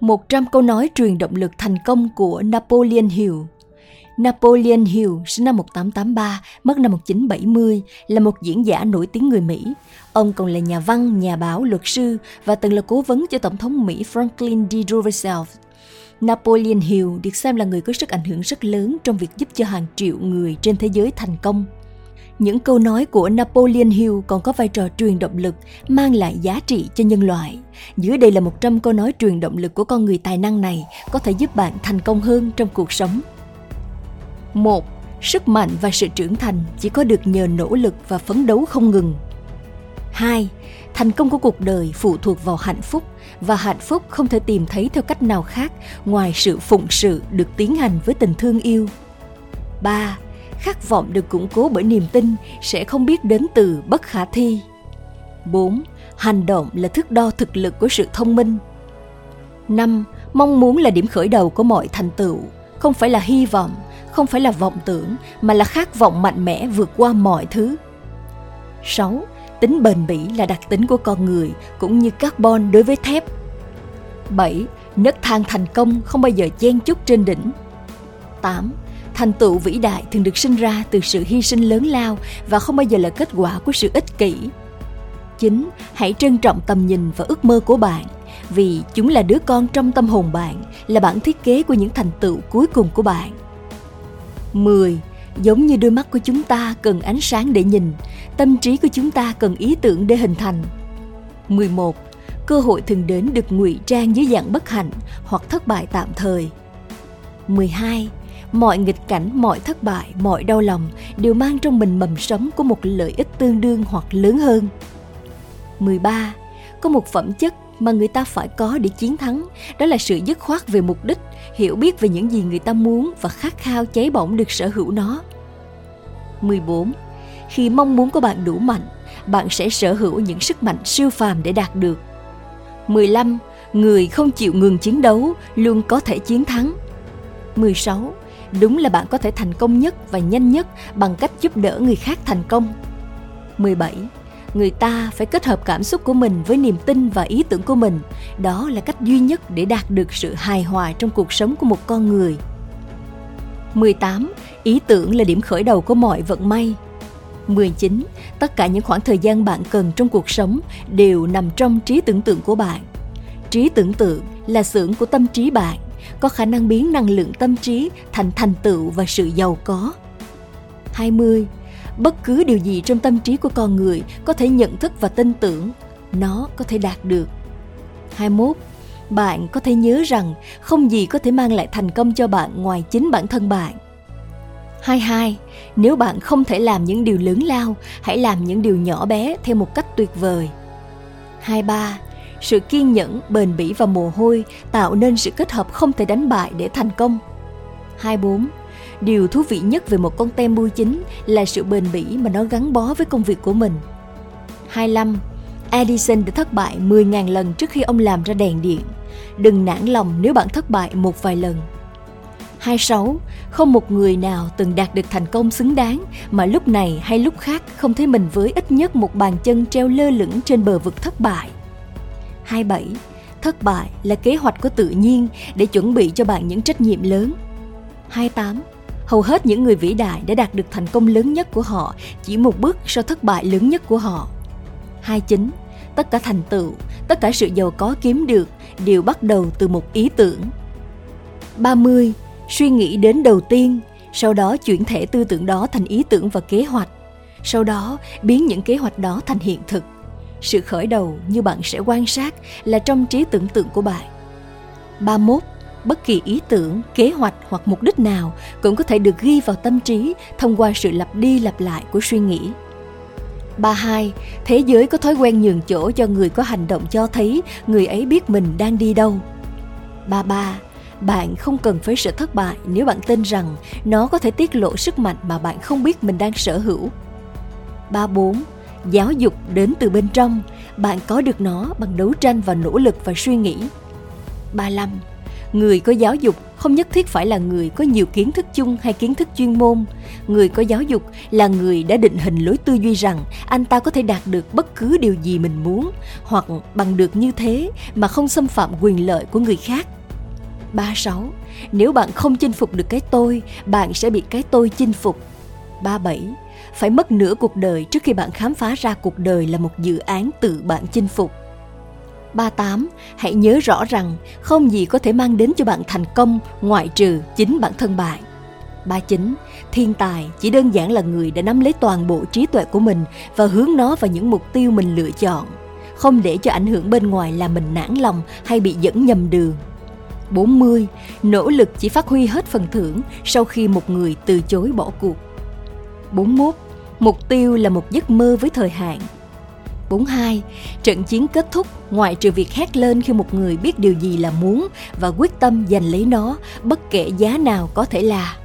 100 câu nói truyền động lực thành công của Napoleon Hill Napoleon Hill, sinh năm 1883, mất năm 1970, là một diễn giả nổi tiếng người Mỹ. Ông còn là nhà văn, nhà báo, luật sư và từng là cố vấn cho Tổng thống Mỹ Franklin D. Roosevelt. Napoleon Hill được xem là người có sức ảnh hưởng rất lớn trong việc giúp cho hàng triệu người trên thế giới thành công. Những câu nói của Napoleon Hill còn có vai trò truyền động lực, mang lại giá trị cho nhân loại. Dưới đây là 100 câu nói truyền động lực của con người tài năng này có thể giúp bạn thành công hơn trong cuộc sống. 1. Sức mạnh và sự trưởng thành chỉ có được nhờ nỗ lực và phấn đấu không ngừng. 2. Thành công của cuộc đời phụ thuộc vào hạnh phúc và hạnh phúc không thể tìm thấy theo cách nào khác ngoài sự phụng sự được tiến hành với tình thương yêu. 3 khát vọng được củng cố bởi niềm tin sẽ không biết đến từ bất khả thi. 4. Hành động là thước đo thực lực của sự thông minh. 5. Mong muốn là điểm khởi đầu của mọi thành tựu, không phải là hy vọng, không phải là vọng tưởng, mà là khát vọng mạnh mẽ vượt qua mọi thứ. 6. Tính bền bỉ là đặc tính của con người, cũng như carbon đối với thép. 7. Nấc thang thành công không bao giờ chen chúc trên đỉnh. 8 thành tựu vĩ đại thường được sinh ra từ sự hy sinh lớn lao và không bao giờ là kết quả của sự ích kỷ. 9. hãy trân trọng tầm nhìn và ước mơ của bạn, vì chúng là đứa con trong tâm hồn bạn, là bản thiết kế của những thành tựu cuối cùng của bạn. 10. Giống như đôi mắt của chúng ta cần ánh sáng để nhìn, tâm trí của chúng ta cần ý tưởng để hình thành. 11. Cơ hội thường đến được ngụy trang dưới dạng bất hạnh hoặc thất bại tạm thời. 12 mọi nghịch cảnh, mọi thất bại, mọi đau lòng đều mang trong mình mầm sống của một lợi ích tương đương hoặc lớn hơn. 13. Có một phẩm chất mà người ta phải có để chiến thắng, đó là sự dứt khoát về mục đích, hiểu biết về những gì người ta muốn và khát khao cháy bỏng được sở hữu nó. 14. Khi mong muốn của bạn đủ mạnh, bạn sẽ sở hữu những sức mạnh siêu phàm để đạt được. 15. Người không chịu ngừng chiến đấu luôn có thể chiến thắng. 16 đúng là bạn có thể thành công nhất và nhanh nhất bằng cách giúp đỡ người khác thành công. 17. Người ta phải kết hợp cảm xúc của mình với niềm tin và ý tưởng của mình. Đó là cách duy nhất để đạt được sự hài hòa trong cuộc sống của một con người. 18. Ý tưởng là điểm khởi đầu của mọi vận may. 19. Tất cả những khoảng thời gian bạn cần trong cuộc sống đều nằm trong trí tưởng tượng của bạn. Trí tưởng tượng là xưởng của tâm trí bạn có khả năng biến năng lượng tâm trí thành thành tựu và sự giàu có. 20. Bất cứ điều gì trong tâm trí của con người có thể nhận thức và tin tưởng, nó có thể đạt được. 21. Bạn có thể nhớ rằng không gì có thể mang lại thành công cho bạn ngoài chính bản thân bạn. 22. Nếu bạn không thể làm những điều lớn lao, hãy làm những điều nhỏ bé theo một cách tuyệt vời. 23 sự kiên nhẫn, bền bỉ và mồ hôi tạo nên sự kết hợp không thể đánh bại để thành công. 24. Điều thú vị nhất về một con tem bưu chính là sự bền bỉ mà nó gắn bó với công việc của mình. 25. Edison đã thất bại 10.000 lần trước khi ông làm ra đèn điện. Đừng nản lòng nếu bạn thất bại một vài lần. 26. Không một người nào từng đạt được thành công xứng đáng mà lúc này hay lúc khác không thấy mình với ít nhất một bàn chân treo lơ lửng trên bờ vực thất bại. 27. Thất bại là kế hoạch của tự nhiên để chuẩn bị cho bạn những trách nhiệm lớn. 28. Hầu hết những người vĩ đại đã đạt được thành công lớn nhất của họ chỉ một bước sau thất bại lớn nhất của họ. 29. Tất cả thành tựu, tất cả sự giàu có kiếm được đều bắt đầu từ một ý tưởng. 30. Suy nghĩ đến đầu tiên, sau đó chuyển thể tư tưởng đó thành ý tưởng và kế hoạch. Sau đó biến những kế hoạch đó thành hiện thực sự khởi đầu như bạn sẽ quan sát là trong trí tưởng tượng của bạn. 31. Bất kỳ ý tưởng, kế hoạch hoặc mục đích nào cũng có thể được ghi vào tâm trí thông qua sự lặp đi lặp lại của suy nghĩ. 32. Thế giới có thói quen nhường chỗ cho người có hành động cho thấy người ấy biết mình đang đi đâu. 33. Bạn không cần phải sợ thất bại nếu bạn tin rằng nó có thể tiết lộ sức mạnh mà bạn không biết mình đang sở hữu. 34 giáo dục đến từ bên trong bạn có được nó bằng đấu tranh và nỗ lực và suy nghĩ 35. Người có giáo dục không nhất thiết phải là người có nhiều kiến thức chung hay kiến thức chuyên môn người có giáo dục là người đã định hình lối tư duy rằng anh ta có thể đạt được bất cứ điều gì mình muốn hoặc bằng được như thế mà không xâm phạm quyền lợi của người khác 36. Nếu bạn không chinh phục được cái tôi, bạn sẽ bị cái tôi chinh phục. 37. Phải mất nửa cuộc đời trước khi bạn khám phá ra cuộc đời là một dự án tự bạn chinh phục. 38. Hãy nhớ rõ rằng không gì có thể mang đến cho bạn thành công ngoại trừ chính bản thân bạn. 39. Thiên tài chỉ đơn giản là người đã nắm lấy toàn bộ trí tuệ của mình và hướng nó vào những mục tiêu mình lựa chọn, không để cho ảnh hưởng bên ngoài làm mình nản lòng hay bị dẫn nhầm đường. 40. Nỗ lực chỉ phát huy hết phần thưởng sau khi một người từ chối bỏ cuộc. 41. Mục tiêu là một giấc mơ với thời hạn. 42. Trận chiến kết thúc ngoại trừ việc hét lên khi một người biết điều gì là muốn và quyết tâm giành lấy nó bất kể giá nào có thể là.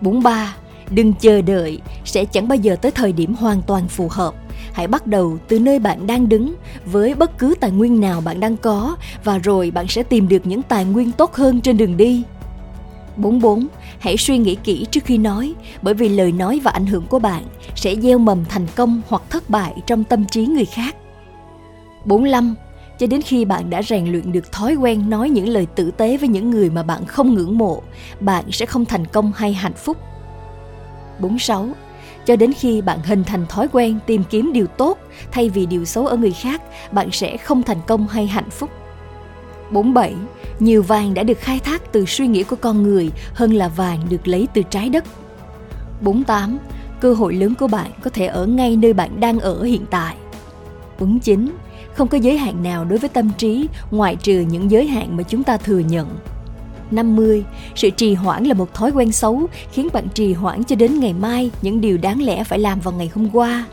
43. Đừng chờ đợi, sẽ chẳng bao giờ tới thời điểm hoàn toàn phù hợp. Hãy bắt đầu từ nơi bạn đang đứng với bất cứ tài nguyên nào bạn đang có và rồi bạn sẽ tìm được những tài nguyên tốt hơn trên đường đi. 44. Hãy suy nghĩ kỹ trước khi nói, bởi vì lời nói và ảnh hưởng của bạn sẽ gieo mầm thành công hoặc thất bại trong tâm trí người khác. 45. Cho đến khi bạn đã rèn luyện được thói quen nói những lời tử tế với những người mà bạn không ngưỡng mộ, bạn sẽ không thành công hay hạnh phúc. 46. Cho đến khi bạn hình thành thói quen tìm kiếm điều tốt thay vì điều xấu ở người khác, bạn sẽ không thành công hay hạnh phúc. 47. Nhiều vàng đã được khai thác từ suy nghĩ của con người hơn là vàng được lấy từ trái đất. 48. Cơ hội lớn của bạn có thể ở ngay nơi bạn đang ở hiện tại. 49. Không có giới hạn nào đối với tâm trí ngoại trừ những giới hạn mà chúng ta thừa nhận. 50. Sự trì hoãn là một thói quen xấu khiến bạn trì hoãn cho đến ngày mai những điều đáng lẽ phải làm vào ngày hôm qua.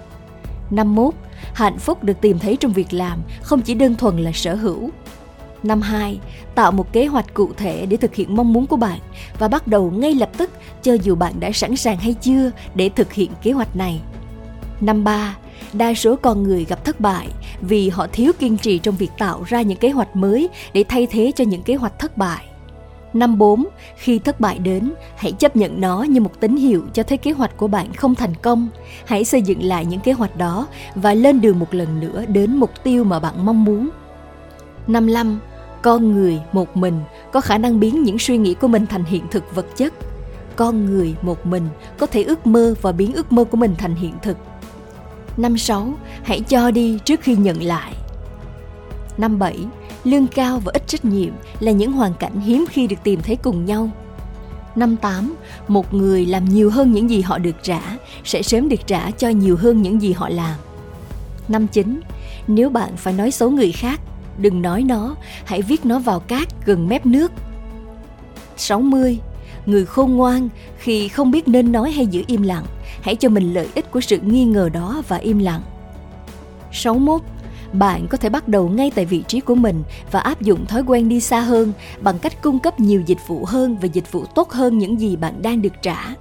51. Hạnh phúc được tìm thấy trong việc làm, không chỉ đơn thuần là sở hữu. Năm 2. Tạo một kế hoạch cụ thể để thực hiện mong muốn của bạn và bắt đầu ngay lập tức cho dù bạn đã sẵn sàng hay chưa để thực hiện kế hoạch này. Năm 3. Đa số con người gặp thất bại vì họ thiếu kiên trì trong việc tạo ra những kế hoạch mới để thay thế cho những kế hoạch thất bại. Năm 4. Khi thất bại đến, hãy chấp nhận nó như một tín hiệu cho thấy kế hoạch của bạn không thành công. Hãy xây dựng lại những kế hoạch đó và lên đường một lần nữa đến mục tiêu mà bạn mong muốn. Năm 5. Con người một mình có khả năng biến những suy nghĩ của mình thành hiện thực vật chất. Con người một mình có thể ước mơ và biến ước mơ của mình thành hiện thực. Năm sáu Hãy cho đi trước khi nhận lại. Năm bảy lương cao và ít trách nhiệm là những hoàn cảnh hiếm khi được tìm thấy cùng nhau. Năm tám một người làm nhiều hơn những gì họ được trả sẽ sớm được trả cho nhiều hơn những gì họ làm. Năm chín nếu bạn phải nói xấu người khác, đừng nói nó, hãy viết nó vào cát gần mép nước. 60. Người khôn ngoan khi không biết nên nói hay giữ im lặng, hãy cho mình lợi ích của sự nghi ngờ đó và im lặng. 61 bạn có thể bắt đầu ngay tại vị trí của mình và áp dụng thói quen đi xa hơn bằng cách cung cấp nhiều dịch vụ hơn và dịch vụ tốt hơn những gì bạn đang được trả.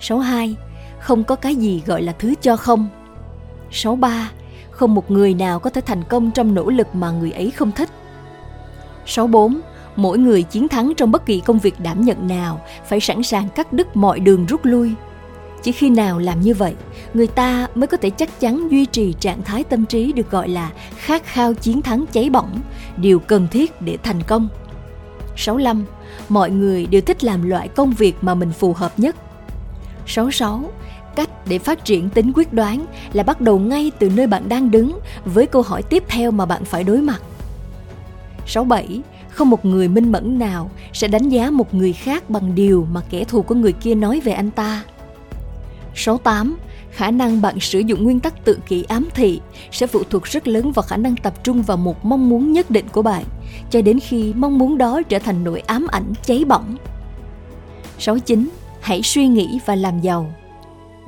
62. Không có cái gì gọi là thứ cho không. 63. Không một người nào có thể thành công trong nỗ lực mà người ấy không thích. 64. Mỗi người chiến thắng trong bất kỳ công việc đảm nhận nào phải sẵn sàng cắt đứt mọi đường rút lui chỉ khi nào làm như vậy, người ta mới có thể chắc chắn duy trì trạng thái tâm trí được gọi là khát khao chiến thắng cháy bỏng, điều cần thiết để thành công 65. Mọi người đều thích làm loại công việc mà mình phù hợp nhất. 66. Cách để phát triển tính quyết đoán là bắt đầu ngay từ nơi bạn đang đứng với câu hỏi tiếp theo mà bạn phải đối mặt. 67. Không một người minh mẫn nào sẽ đánh giá một người khác bằng điều mà kẻ thù của người kia nói về anh ta. 68. Khả năng bạn sử dụng nguyên tắc tự kỷ ám thị sẽ phụ thuộc rất lớn vào khả năng tập trung vào một mong muốn nhất định của bạn, cho đến khi mong muốn đó trở thành nỗi ám ảnh cháy bỏng. 69. Hãy suy nghĩ và làm giàu.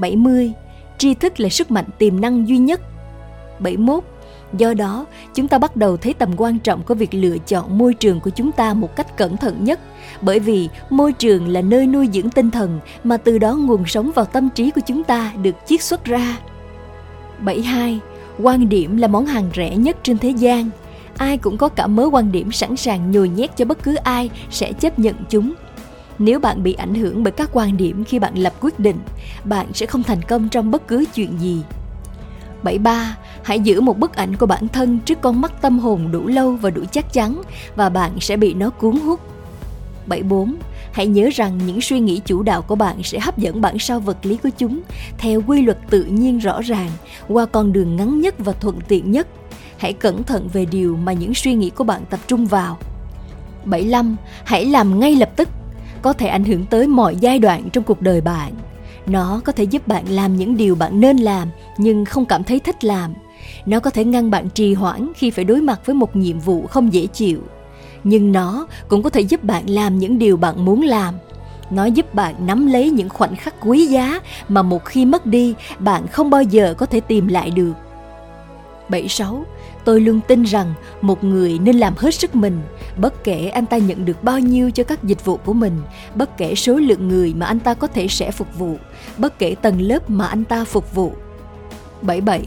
70. Tri thức là sức mạnh tiềm năng duy nhất. 71. Do đó, chúng ta bắt đầu thấy tầm quan trọng của việc lựa chọn môi trường của chúng ta một cách cẩn thận nhất, bởi vì môi trường là nơi nuôi dưỡng tinh thần mà từ đó nguồn sống vào tâm trí của chúng ta được chiết xuất ra. 72. Quan điểm là món hàng rẻ nhất trên thế gian. ai cũng có cả mớ quan điểm sẵn sàng nhồi nhét cho bất cứ ai sẽ chấp nhận chúng. Nếu bạn bị ảnh hưởng bởi các quan điểm khi bạn lập quyết định, bạn sẽ không thành công trong bất cứ chuyện gì. 73. Hãy giữ một bức ảnh của bản thân trước con mắt tâm hồn đủ lâu và đủ chắc chắn và bạn sẽ bị nó cuốn hút. 74. Hãy nhớ rằng những suy nghĩ chủ đạo của bạn sẽ hấp dẫn bản sao vật lý của chúng theo quy luật tự nhiên rõ ràng qua con đường ngắn nhất và thuận tiện nhất. Hãy cẩn thận về điều mà những suy nghĩ của bạn tập trung vào. 75. Hãy làm ngay lập tức. Có thể ảnh hưởng tới mọi giai đoạn trong cuộc đời bạn. Nó có thể giúp bạn làm những điều bạn nên làm, nhưng không cảm thấy thích làm. Nó có thể ngăn bạn trì hoãn khi phải đối mặt với một nhiệm vụ không dễ chịu nhưng nó cũng có thể giúp bạn làm những điều bạn muốn làm nó giúp bạn nắm lấy những khoảnh khắc quý giá mà một khi mất đi, bạn không bao giờ có thể tìm lại được 76 tôi luôn tin rằng một người nên làm hết sức mình, bất kể anh ta nhận được bao nhiêu cho các dịch vụ của mình, bất kể số lượng người mà anh ta có thể sẽ phục vụ, bất kể tầng lớp mà anh ta phục vụ. 77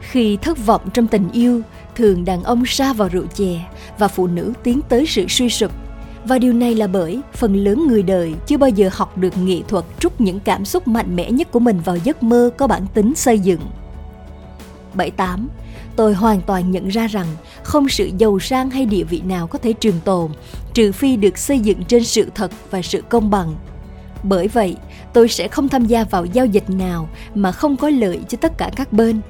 khi thất vọng trong tình yêu, thường đàn ông sa vào rượu chè và phụ nữ tiến tới sự suy sụp. Và điều này là bởi phần lớn người đời chưa bao giờ học được nghệ thuật trút những cảm xúc mạnh mẽ nhất của mình vào giấc mơ có bản tính xây dựng. 78. Tôi hoàn toàn nhận ra rằng không sự giàu sang hay địa vị nào có thể trường tồn trừ phi được xây dựng trên sự thật và sự công bằng. Bởi vậy, tôi sẽ không tham gia vào giao dịch nào mà không có lợi cho tất cả các bên.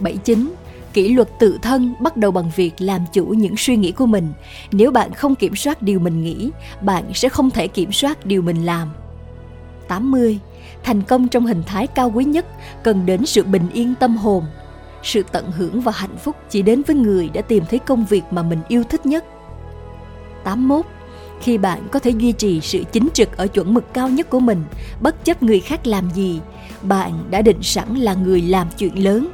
79 kỷ luật tự thân bắt đầu bằng việc làm chủ những suy nghĩ của mình nếu bạn không kiểm soát điều mình nghĩ bạn sẽ không thể kiểm soát điều mình làm 80. Thành công trong hình thái cao quý nhất cần đến sự bình yên tâm hồn. Sự tận hưởng và hạnh phúc chỉ đến với người đã tìm thấy công việc mà mình yêu thích nhất. 81. Khi bạn có thể duy trì sự chính trực ở chuẩn mực cao nhất của mình, bất chấp người khác làm gì, bạn đã định sẵn là người làm chuyện lớn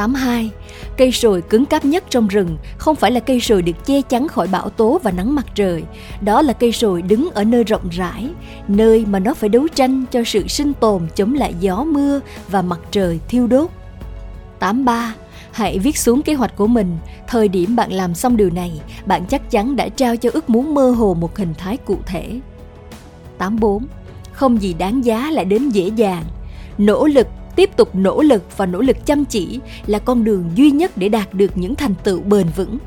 82. Cây sồi cứng cáp nhất trong rừng không phải là cây sồi được che chắn khỏi bão tố và nắng mặt trời. Đó là cây sồi đứng ở nơi rộng rãi, nơi mà nó phải đấu tranh cho sự sinh tồn chống lại gió mưa và mặt trời thiêu đốt. 83. Hãy viết xuống kế hoạch của mình. Thời điểm bạn làm xong điều này, bạn chắc chắn đã trao cho ước muốn mơ hồ một hình thái cụ thể. 84. Không gì đáng giá lại đến dễ dàng. Nỗ lực tiếp tục nỗ lực và nỗ lực chăm chỉ là con đường duy nhất để đạt được những thành tựu bền vững.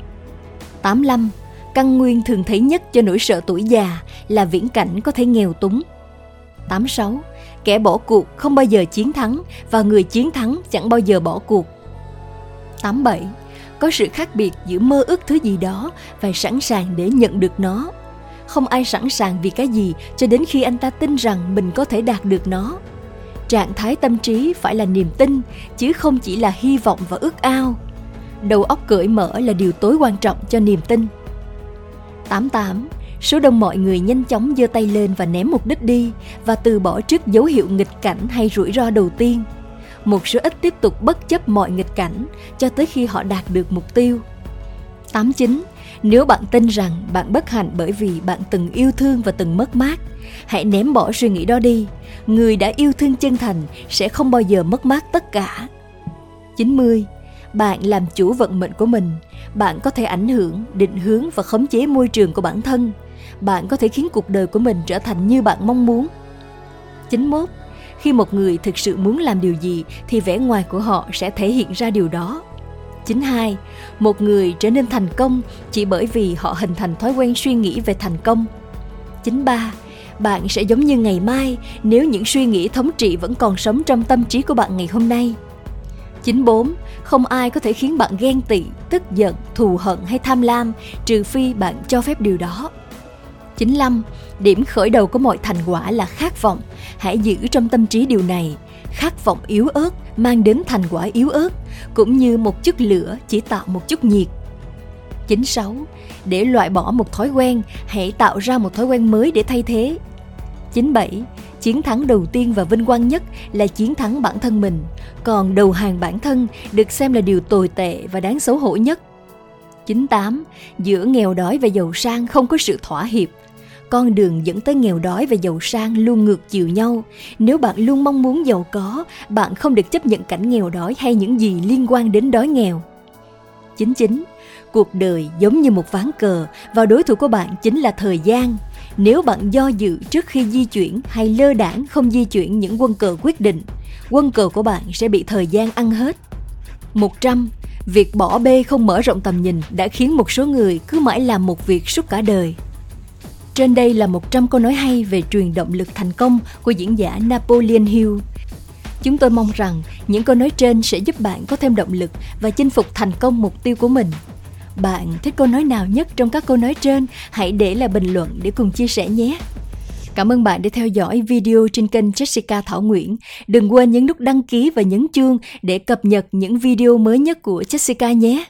85. Căn nguyên thường thấy nhất cho nỗi sợ tuổi già là viễn cảnh có thể nghèo túng. 86. Kẻ bỏ cuộc không bao giờ chiến thắng và người chiến thắng chẳng bao giờ bỏ cuộc. 87. Có sự khác biệt giữa mơ ước thứ gì đó và sẵn sàng để nhận được nó. Không ai sẵn sàng vì cái gì cho đến khi anh ta tin rằng mình có thể đạt được nó trạng thái tâm trí phải là niềm tin, chứ không chỉ là hy vọng và ước ao đầu óc cởi mở là điều tối quan trọng cho niềm tin 88 số đông mọi người nhanh chóng giơ tay lên và ném mục đích đi và từ bỏ trước dấu hiệu nghịch cảnh hay rủi ro đầu tiên một số ít tiếp tục bất chấp mọi nghịch cảnh cho tới khi họ đạt được mục tiêu 89 nếu bạn tin rằng bạn bất hạnh bởi vì bạn từng yêu thương và từng mất mát, hãy ném bỏ suy nghĩ đó đi. Người đã yêu thương chân thành sẽ không bao giờ mất mát tất cả. 90. Bạn làm chủ vận mệnh của mình. Bạn có thể ảnh hưởng, định hướng và khống chế môi trường của bản thân. Bạn có thể khiến cuộc đời của mình trở thành như bạn mong muốn. 91. Khi một người thực sự muốn làm điều gì thì vẻ ngoài của họ sẽ thể hiện ra điều đó 92. Một người trở nên thành công chỉ bởi vì họ hình thành thói quen suy nghĩ về thành công. 93. Bạn sẽ giống như ngày mai nếu những suy nghĩ thống trị vẫn còn sống trong tâm trí của bạn ngày hôm nay. 94. Không ai có thể khiến bạn ghen tị, tức giận, thù hận hay tham lam trừ phi bạn cho phép điều đó. 95. Điểm khởi đầu của mọi thành quả là khát vọng. Hãy giữ trong tâm trí điều này. Khát vọng yếu ớt mang đến thành quả yếu ớt, cũng như một chút lửa chỉ tạo một chút nhiệt. 96. Để loại bỏ một thói quen, hãy tạo ra một thói quen mới để thay thế. 97. Chiến thắng đầu tiên và vinh quang nhất là chiến thắng bản thân mình, còn đầu hàng bản thân được xem là điều tồi tệ và đáng xấu hổ nhất. 98. Giữa nghèo đói và giàu sang không có sự thỏa hiệp, con đường dẫn tới nghèo đói và giàu sang luôn ngược chiều nhau. Nếu bạn luôn mong muốn giàu có, bạn không được chấp nhận cảnh nghèo đói hay những gì liên quan đến đói nghèo. 99. Cuộc đời giống như một ván cờ và đối thủ của bạn chính là thời gian. Nếu bạn do dự trước khi di chuyển hay lơ đảng không di chuyển những quân cờ quyết định, quân cờ của bạn sẽ bị thời gian ăn hết. 100. Việc bỏ bê không mở rộng tầm nhìn đã khiến một số người cứ mãi làm một việc suốt cả đời. Trên đây là 100 câu nói hay về truyền động lực thành công của diễn giả Napoleon Hill. Chúng tôi mong rằng những câu nói trên sẽ giúp bạn có thêm động lực và chinh phục thành công mục tiêu của mình. Bạn thích câu nói nào nhất trong các câu nói trên? Hãy để lại bình luận để cùng chia sẻ nhé. Cảm ơn bạn đã theo dõi video trên kênh Jessica Thảo Nguyễn. Đừng quên nhấn nút đăng ký và nhấn chuông để cập nhật những video mới nhất của Jessica nhé.